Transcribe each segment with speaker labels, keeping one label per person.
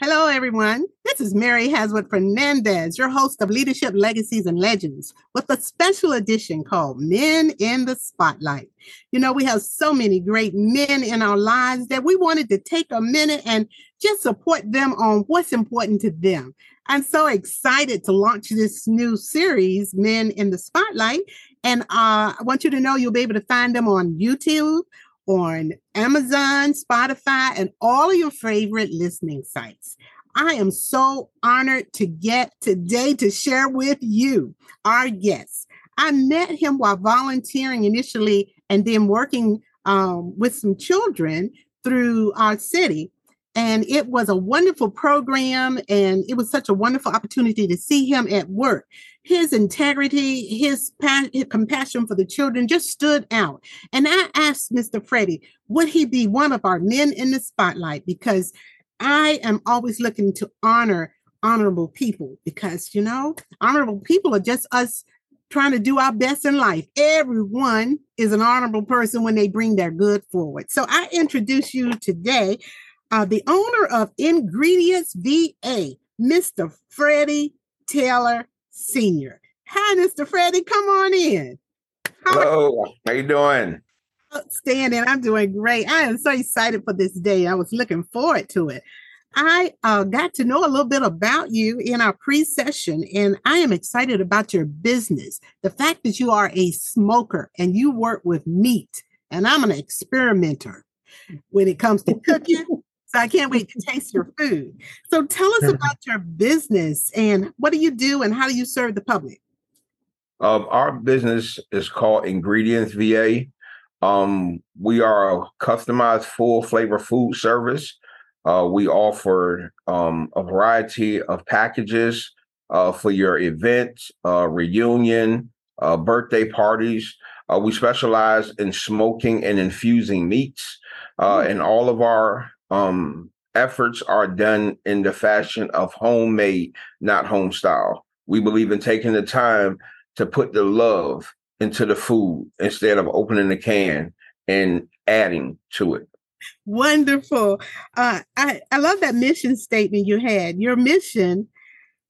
Speaker 1: Hello, everyone. This is Mary Haswood Fernandez, your host of Leadership Legacies and Legends, with a special edition called Men in the Spotlight. You know, we have so many great men in our lives that we wanted to take a minute and just support them on what's important to them. I'm so excited to launch this new series, Men in the Spotlight. And uh, I want you to know you'll be able to find them on YouTube, on Amazon, Spotify, and all of your favorite listening sites. I am so honored to get today to share with you our guest. I met him while volunteering initially and then working um, with some children through our city. And it was a wonderful program, and it was such a wonderful opportunity to see him at work. His integrity, his, his compassion for the children just stood out. And I asked Mr. Freddie, would he be one of our men in the spotlight? Because I am always looking to honor honorable people because, you know, honorable people are just us trying to do our best in life. Everyone is an honorable person when they bring their good forward. So I introduce you today uh, the owner of Ingredients VA, Mr. Freddie Taylor Sr. Hi, Mr. Freddie. Come on in.
Speaker 2: How Hello. How you doing?
Speaker 1: Outstanding. I'm doing great. I am so excited for this day. I was looking forward to it. I uh, got to know a little bit about you in our pre session, and I am excited about your business. The fact that you are a smoker and you work with meat, and I'm an experimenter when it comes to cooking so I can't wait to taste your food. So tell us about your business and what do you do and how do you serve the public?
Speaker 2: Um, our business is called Ingredients VA. Um, we are a customized full flavor food service. Uh, we offer um, a variety of packages uh, for your events, uh, reunion, uh, birthday parties. Uh, we specialize in smoking and infusing meats. Uh, mm. and all of our um, efforts are done in the fashion of homemade, not home style. We believe in taking the time to put the love into the food instead of opening the can and adding to it.
Speaker 1: Wonderful. Uh, I, I love that mission statement you had. Your mission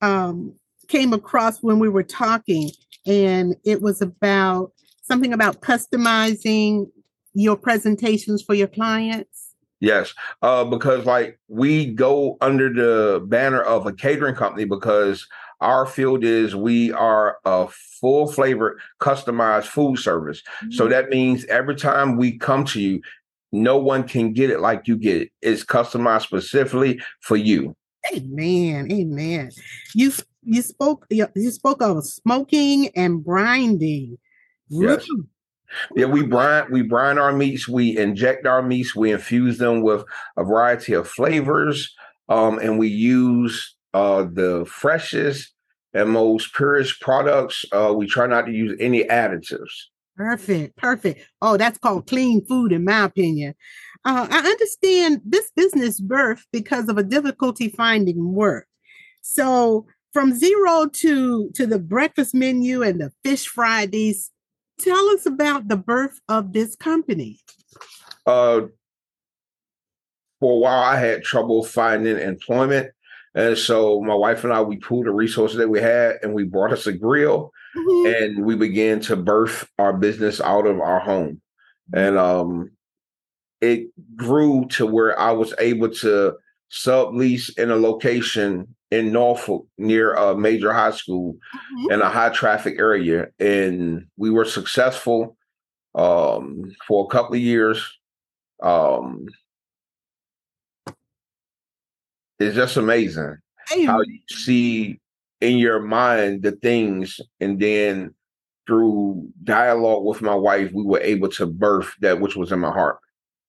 Speaker 1: um, came across when we were talking, and it was about something about customizing your presentations for your clients.
Speaker 2: Yes, uh, because like we go under the banner of a catering company because our field is we are a full flavor customized food service. Mm-hmm. So that means every time we come to you, no one can get it like you get it. It's customized specifically for you.
Speaker 1: Amen. Amen. You you spoke you spoke of smoking and brining.
Speaker 2: Yes. Yeah, we brine we brine our meats, we inject our meats, we infuse them with a variety of flavors, um, and we use uh, the freshest and most purest products. Uh, we try not to use any additives.
Speaker 1: Perfect, perfect. Oh, that's called clean food, in my opinion. Uh, I understand this business birth because of a difficulty finding work. So, from zero to to the breakfast menu and the fish Fridays, Tell us about the birth of this company.
Speaker 2: Uh, for a while, I had trouble finding employment. And so my wife and I, we pooled the resources that we had and we brought us a grill mm-hmm. and we began to birth our business out of our home. And um, it grew to where I was able to sublease in a location in Norfolk near a major high school mm-hmm. in a high traffic area. And we were successful um, for a couple of years. Um, it's just amazing hey. how you see in your mind the things and then through dialogue with my wife we were able to birth that which was in my heart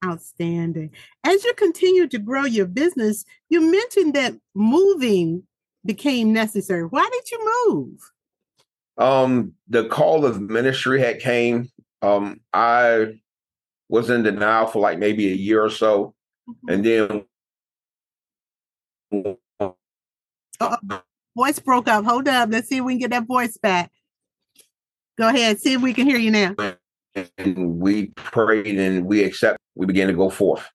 Speaker 1: Outstanding. As you continue to grow your business, you mentioned that moving became necessary. Why did you move?
Speaker 2: Um, the call of ministry had came. Um, I was in denial for like maybe a year or so, mm-hmm. and
Speaker 1: then Uh-oh. voice broke up. Hold up. Let's see if we can get that voice back. Go ahead. See if we can hear you now
Speaker 2: and we prayed and we accept we began to go forth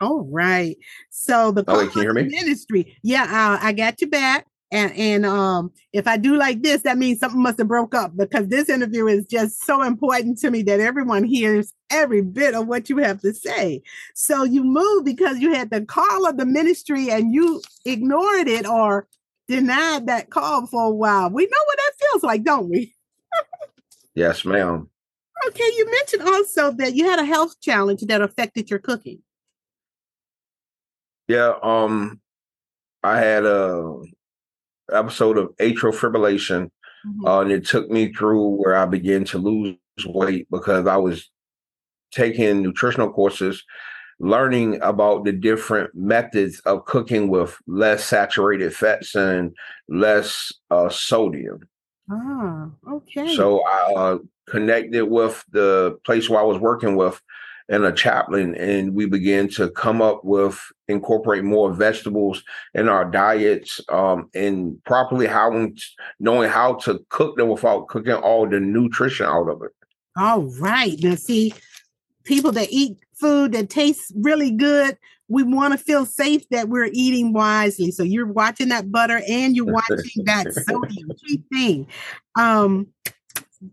Speaker 1: All right. So the
Speaker 2: oh, wait, can you hear me?
Speaker 1: ministry. Yeah, uh, I got you back. And and um, if I do like this, that means something must have broke up because this interview is just so important to me that everyone hears every bit of what you have to say. So you moved because you had the call of the ministry and you ignored it or denied that call for a while. We know what that feels like, don't we?
Speaker 2: yes, ma'am.
Speaker 1: Okay, you mentioned also that you had a health challenge that affected your cooking.
Speaker 2: Yeah, um, I had a episode of atrial fibrillation, mm-hmm. uh, and it took me through where I began to lose weight because I was taking nutritional courses, learning about the different methods of cooking with less saturated fats and less uh, sodium.
Speaker 1: Ah, okay.
Speaker 2: So I uh, connected with the place where I was working with and a chaplain, and we began to come up with incorporate more vegetables in our diets, um, and properly how knowing how to cook them without cooking all the nutrition out of it.
Speaker 1: All right, now see, people that eat food that tastes really good, we want to feel safe that we're eating wisely. So you're watching that butter and you're watching that sodium thing. Um,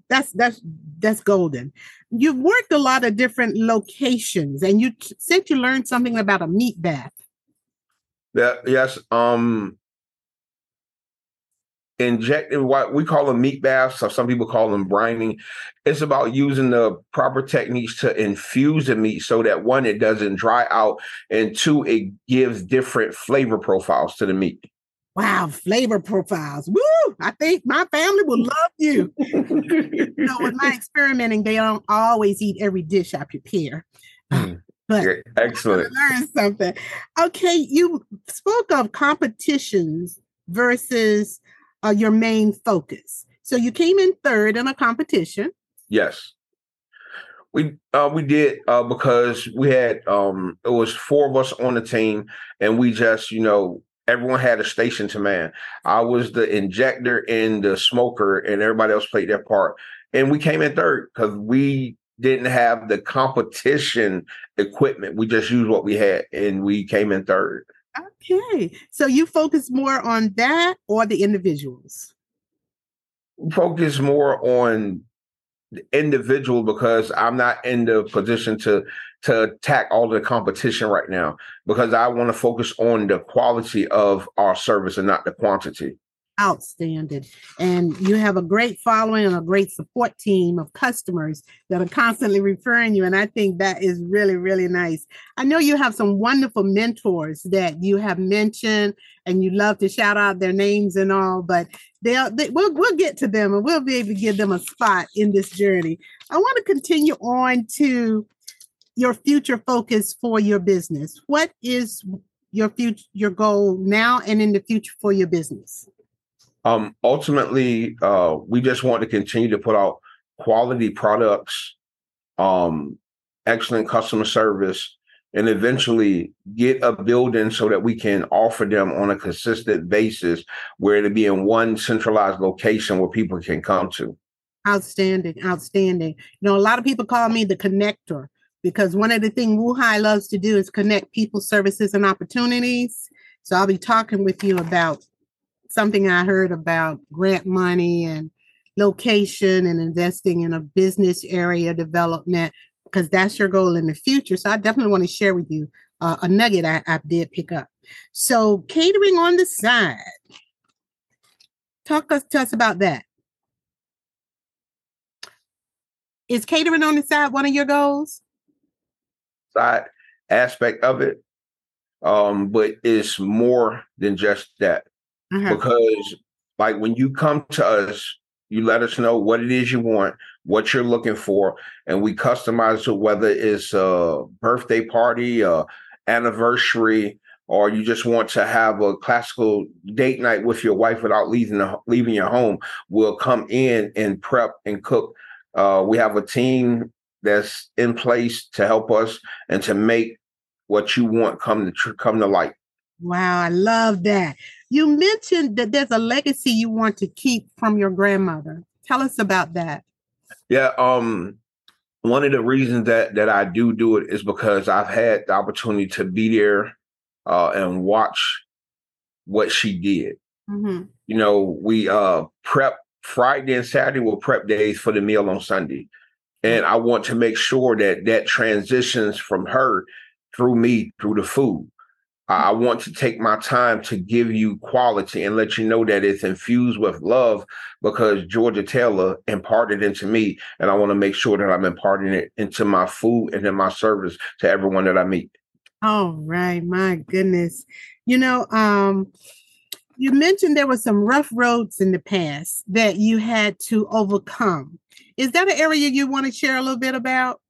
Speaker 1: that's that's that's golden. You've worked a lot of different locations, and you t- said you learned something about a meat bath.
Speaker 2: That yes, um, injecting what we call them meat baths, so some people call them brining. It's about using the proper techniques to infuse the meat so that one, it doesn't dry out, and two, it gives different flavor profiles to the meat.
Speaker 1: Wow, flavor profiles. Woo! I think my family will love you. you know, with my experimenting, they don't always eat every dish I prepare.
Speaker 2: Mm. But yeah, excellent.
Speaker 1: Learn something. Okay, you spoke of competitions versus uh, your main focus. So you came in third in a competition.
Speaker 2: Yes. We uh, we did uh, because we had um, it was four of us on the team, and we just you know everyone had a station to man. I was the injector and the smoker, and everybody else played their part. And we came in third because we didn't have the competition equipment. We just used what we had, and we came in third.
Speaker 1: Okay, so you focus more on that or the individuals?
Speaker 2: Focus more on the individual because I'm not in the position to to attack all the competition right now because I want to focus on the quality of our service and not the quantity.
Speaker 1: Outstanding. And you have a great following and a great support team of customers that are constantly referring you. And I think that is really, really nice. I know you have some wonderful mentors that you have mentioned and you love to shout out their names and all, but they'll, they, we'll, we'll get to them and we'll be able to give them a spot in this journey. I want to continue on to your future focus for your business? What is your future your goal now and in the future for your business?
Speaker 2: Um, ultimately, uh, we just want to continue to put out quality products, um, excellent customer service, and eventually get a building so that we can offer them on a consistent basis where it'll be in one centralized location where people can come to.
Speaker 1: Outstanding, outstanding. You know, a lot of people call me the connector because one of the things WOHI loves to do is connect people, services, and opportunities. So I'll be talking with you about something I heard about grant money and location and investing in a business area development because that's your goal in the future. So I definitely want to share with you uh, a nugget I, I did pick up. So catering on the side. Talk us to us about that. Is catering on the side one of your goals?
Speaker 2: side aspect of it. Um, but it's more than just that. Mm-hmm. Because like when you come to us, you let us know what it is you want, what you're looking for, and we customize it whether it's a birthday party, a anniversary, or you just want to have a classical date night with your wife without leaving the, leaving your home. We'll come in and prep and cook. Uh, we have a team that's in place to help us and to make what you want come to come to light.
Speaker 1: Wow, I love that. You mentioned that there's a legacy you want to keep from your grandmother. Tell us about that.
Speaker 2: Yeah, um one of the reasons that that I do do it is because I've had the opportunity to be there uh, and watch what she did. Mm-hmm. You know, we uh, prep Friday and Saturday were prep days for the meal on Sunday, and I want to make sure that that transitions from her through me through the food. I want to take my time to give you quality and let you know that it's infused with love because Georgia Taylor imparted it into me. And I want to make sure that I'm imparting it into my food and in my service to everyone that I meet.
Speaker 1: All right. My goodness. You know, um, you mentioned there were some rough roads in the past that you had to overcome. Is that an area you want to share a little bit about?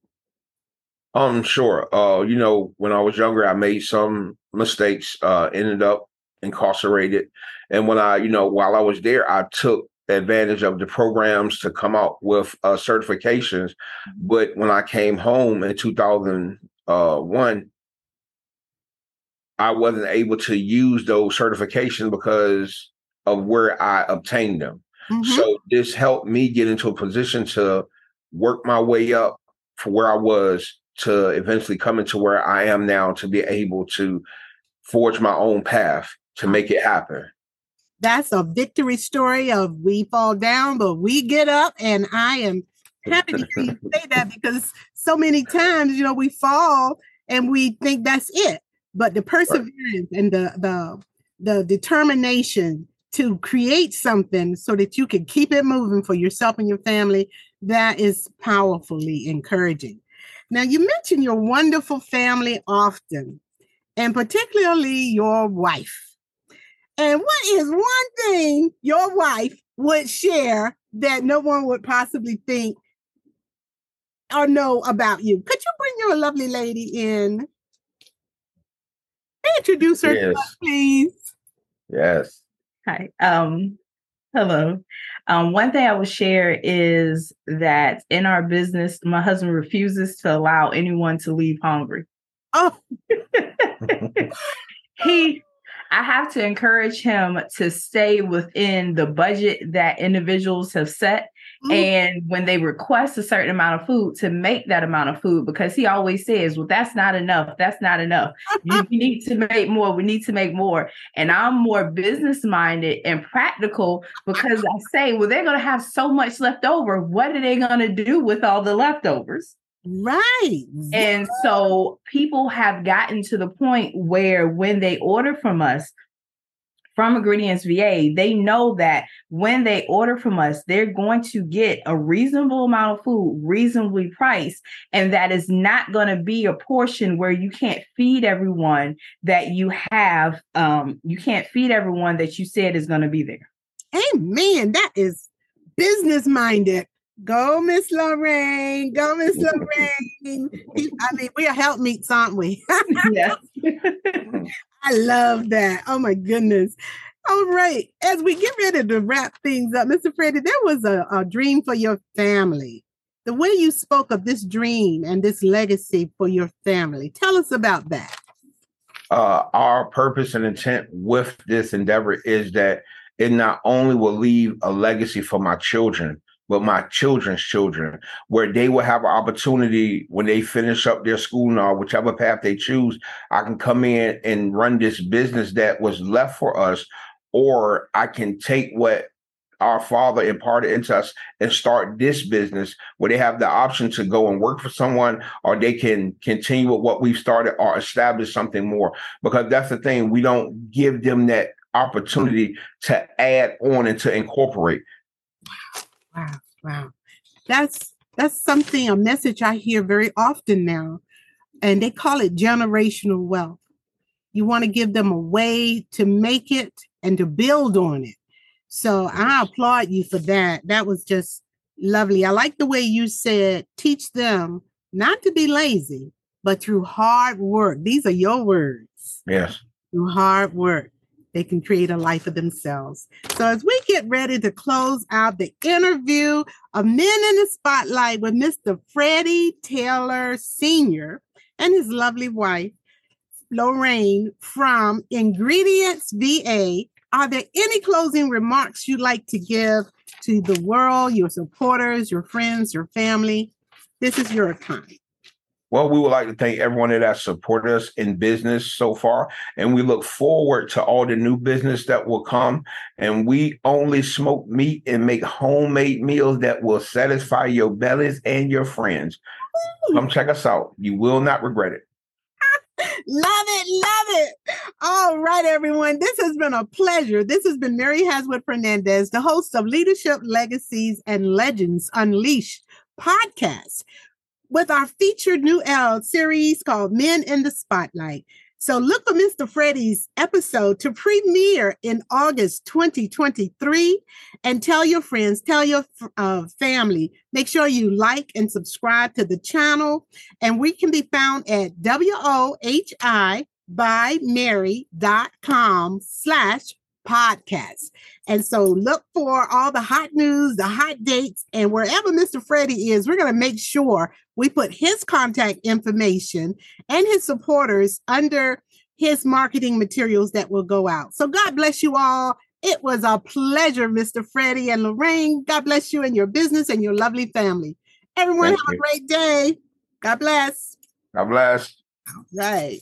Speaker 2: Um, sure. Uh, you know, when I was younger, I made some mistakes, uh, ended up incarcerated. And when I, you know, while I was there, I took advantage of the programs to come out with uh, certifications. Mm-hmm. But when I came home in 2001, uh, I wasn't able to use those certifications because of where I obtained them. Mm-hmm. So this helped me get into a position to work my way up for where I was to eventually come into where I am now to be able to forge my own path to make it happen.
Speaker 1: That's a victory story of we fall down, but we get up. And I am happy to hear you say that because so many times, you know, we fall and we think that's it. But the perseverance right. and the the the determination to create something so that you can keep it moving for yourself and your family, that is powerfully encouraging. Now, you mention your wonderful family often, and particularly your wife. And what is one thing your wife would share that no one would possibly think or know about you? Could you bring your lovely lady in? Introduce her, yes. please.
Speaker 2: Yes.
Speaker 3: Hi. Um, hello. Um, one thing I will share is that in our business, my husband refuses to allow anyone to leave hungry. Oh, he, I have to encourage him to stay within the budget that individuals have set Mm-hmm. And when they request a certain amount of food, to make that amount of food, because he always says, Well, that's not enough. That's not enough. you need to make more. We need to make more. And I'm more business minded and practical because I say, Well, they're going to have so much left over. What are they going to do with all the leftovers?
Speaker 1: Right.
Speaker 3: And so people have gotten to the point where when they order from us, from Ingredients VA, they know that when they order from us, they're going to get a reasonable amount of food, reasonably priced, and that is not going to be a portion where you can't feed everyone that you have. Um, you can't feed everyone that you said is going to be there.
Speaker 1: Amen. That is business minded. Go, Miss Lorraine. Go, Miss Lorraine. I mean, we are help meets, aren't we? yes. I love that. Oh my goodness. All right. As we get ready to wrap things up, Mr. Freddie, there was a, a dream for your family. The way you spoke of this dream and this legacy for your family, tell us about that.
Speaker 2: Uh, our purpose and intent with this endeavor is that it not only will leave a legacy for my children, but my children's children, where they will have an opportunity when they finish up their school now, whichever path they choose, I can come in and run this business that was left for us, or I can take what our father imparted into us and start this business where they have the option to go and work for someone or they can continue with what we've started or establish something more. Because that's the thing we don't give them that opportunity to add on and to incorporate
Speaker 1: Wow, wow. That's that's something a message I hear very often now. And they call it generational wealth. You want to give them a way to make it and to build on it. So I applaud you for that. That was just lovely. I like the way you said teach them not to be lazy, but through hard work. These are your words.
Speaker 2: Yes.
Speaker 1: Through hard work they can create a life of themselves. So, as we get ready to close out the interview of Men in the Spotlight with Mr. Freddie Taylor Sr. and his lovely wife, Lorraine from Ingredients VA, are there any closing remarks you'd like to give to the world, your supporters, your friends, your family? This is your time.
Speaker 2: Well, we would like to thank everyone that has supported us in business so far. And we look forward to all the new business that will come. And we only smoke meat and make homemade meals that will satisfy your bellies and your friends. Come check us out. You will not regret it.
Speaker 1: Love it, love it. All right, everyone. This has been a pleasure. This has been Mary Haswood Fernandez, the host of Leadership Legacies and Legends Unleashed podcast with our featured new L series called Men in the Spotlight. So look for Mr. Freddie's episode to premiere in August 2023 and tell your friends, tell your uh, family. Make sure you like and subscribe to the channel. And we can be found at W-O-H-I by Mary.com slash podcast. And so look for all the hot news, the hot dates, and wherever Mr. Freddie is, we're going to make sure we put his contact information and his supporters under his marketing materials that will go out. So God bless you all. It was a pleasure, Mr. Freddie and Lorraine. God bless you and your business and your lovely family. Everyone Thank have you. a great day. God bless.
Speaker 2: God bless.
Speaker 1: All right.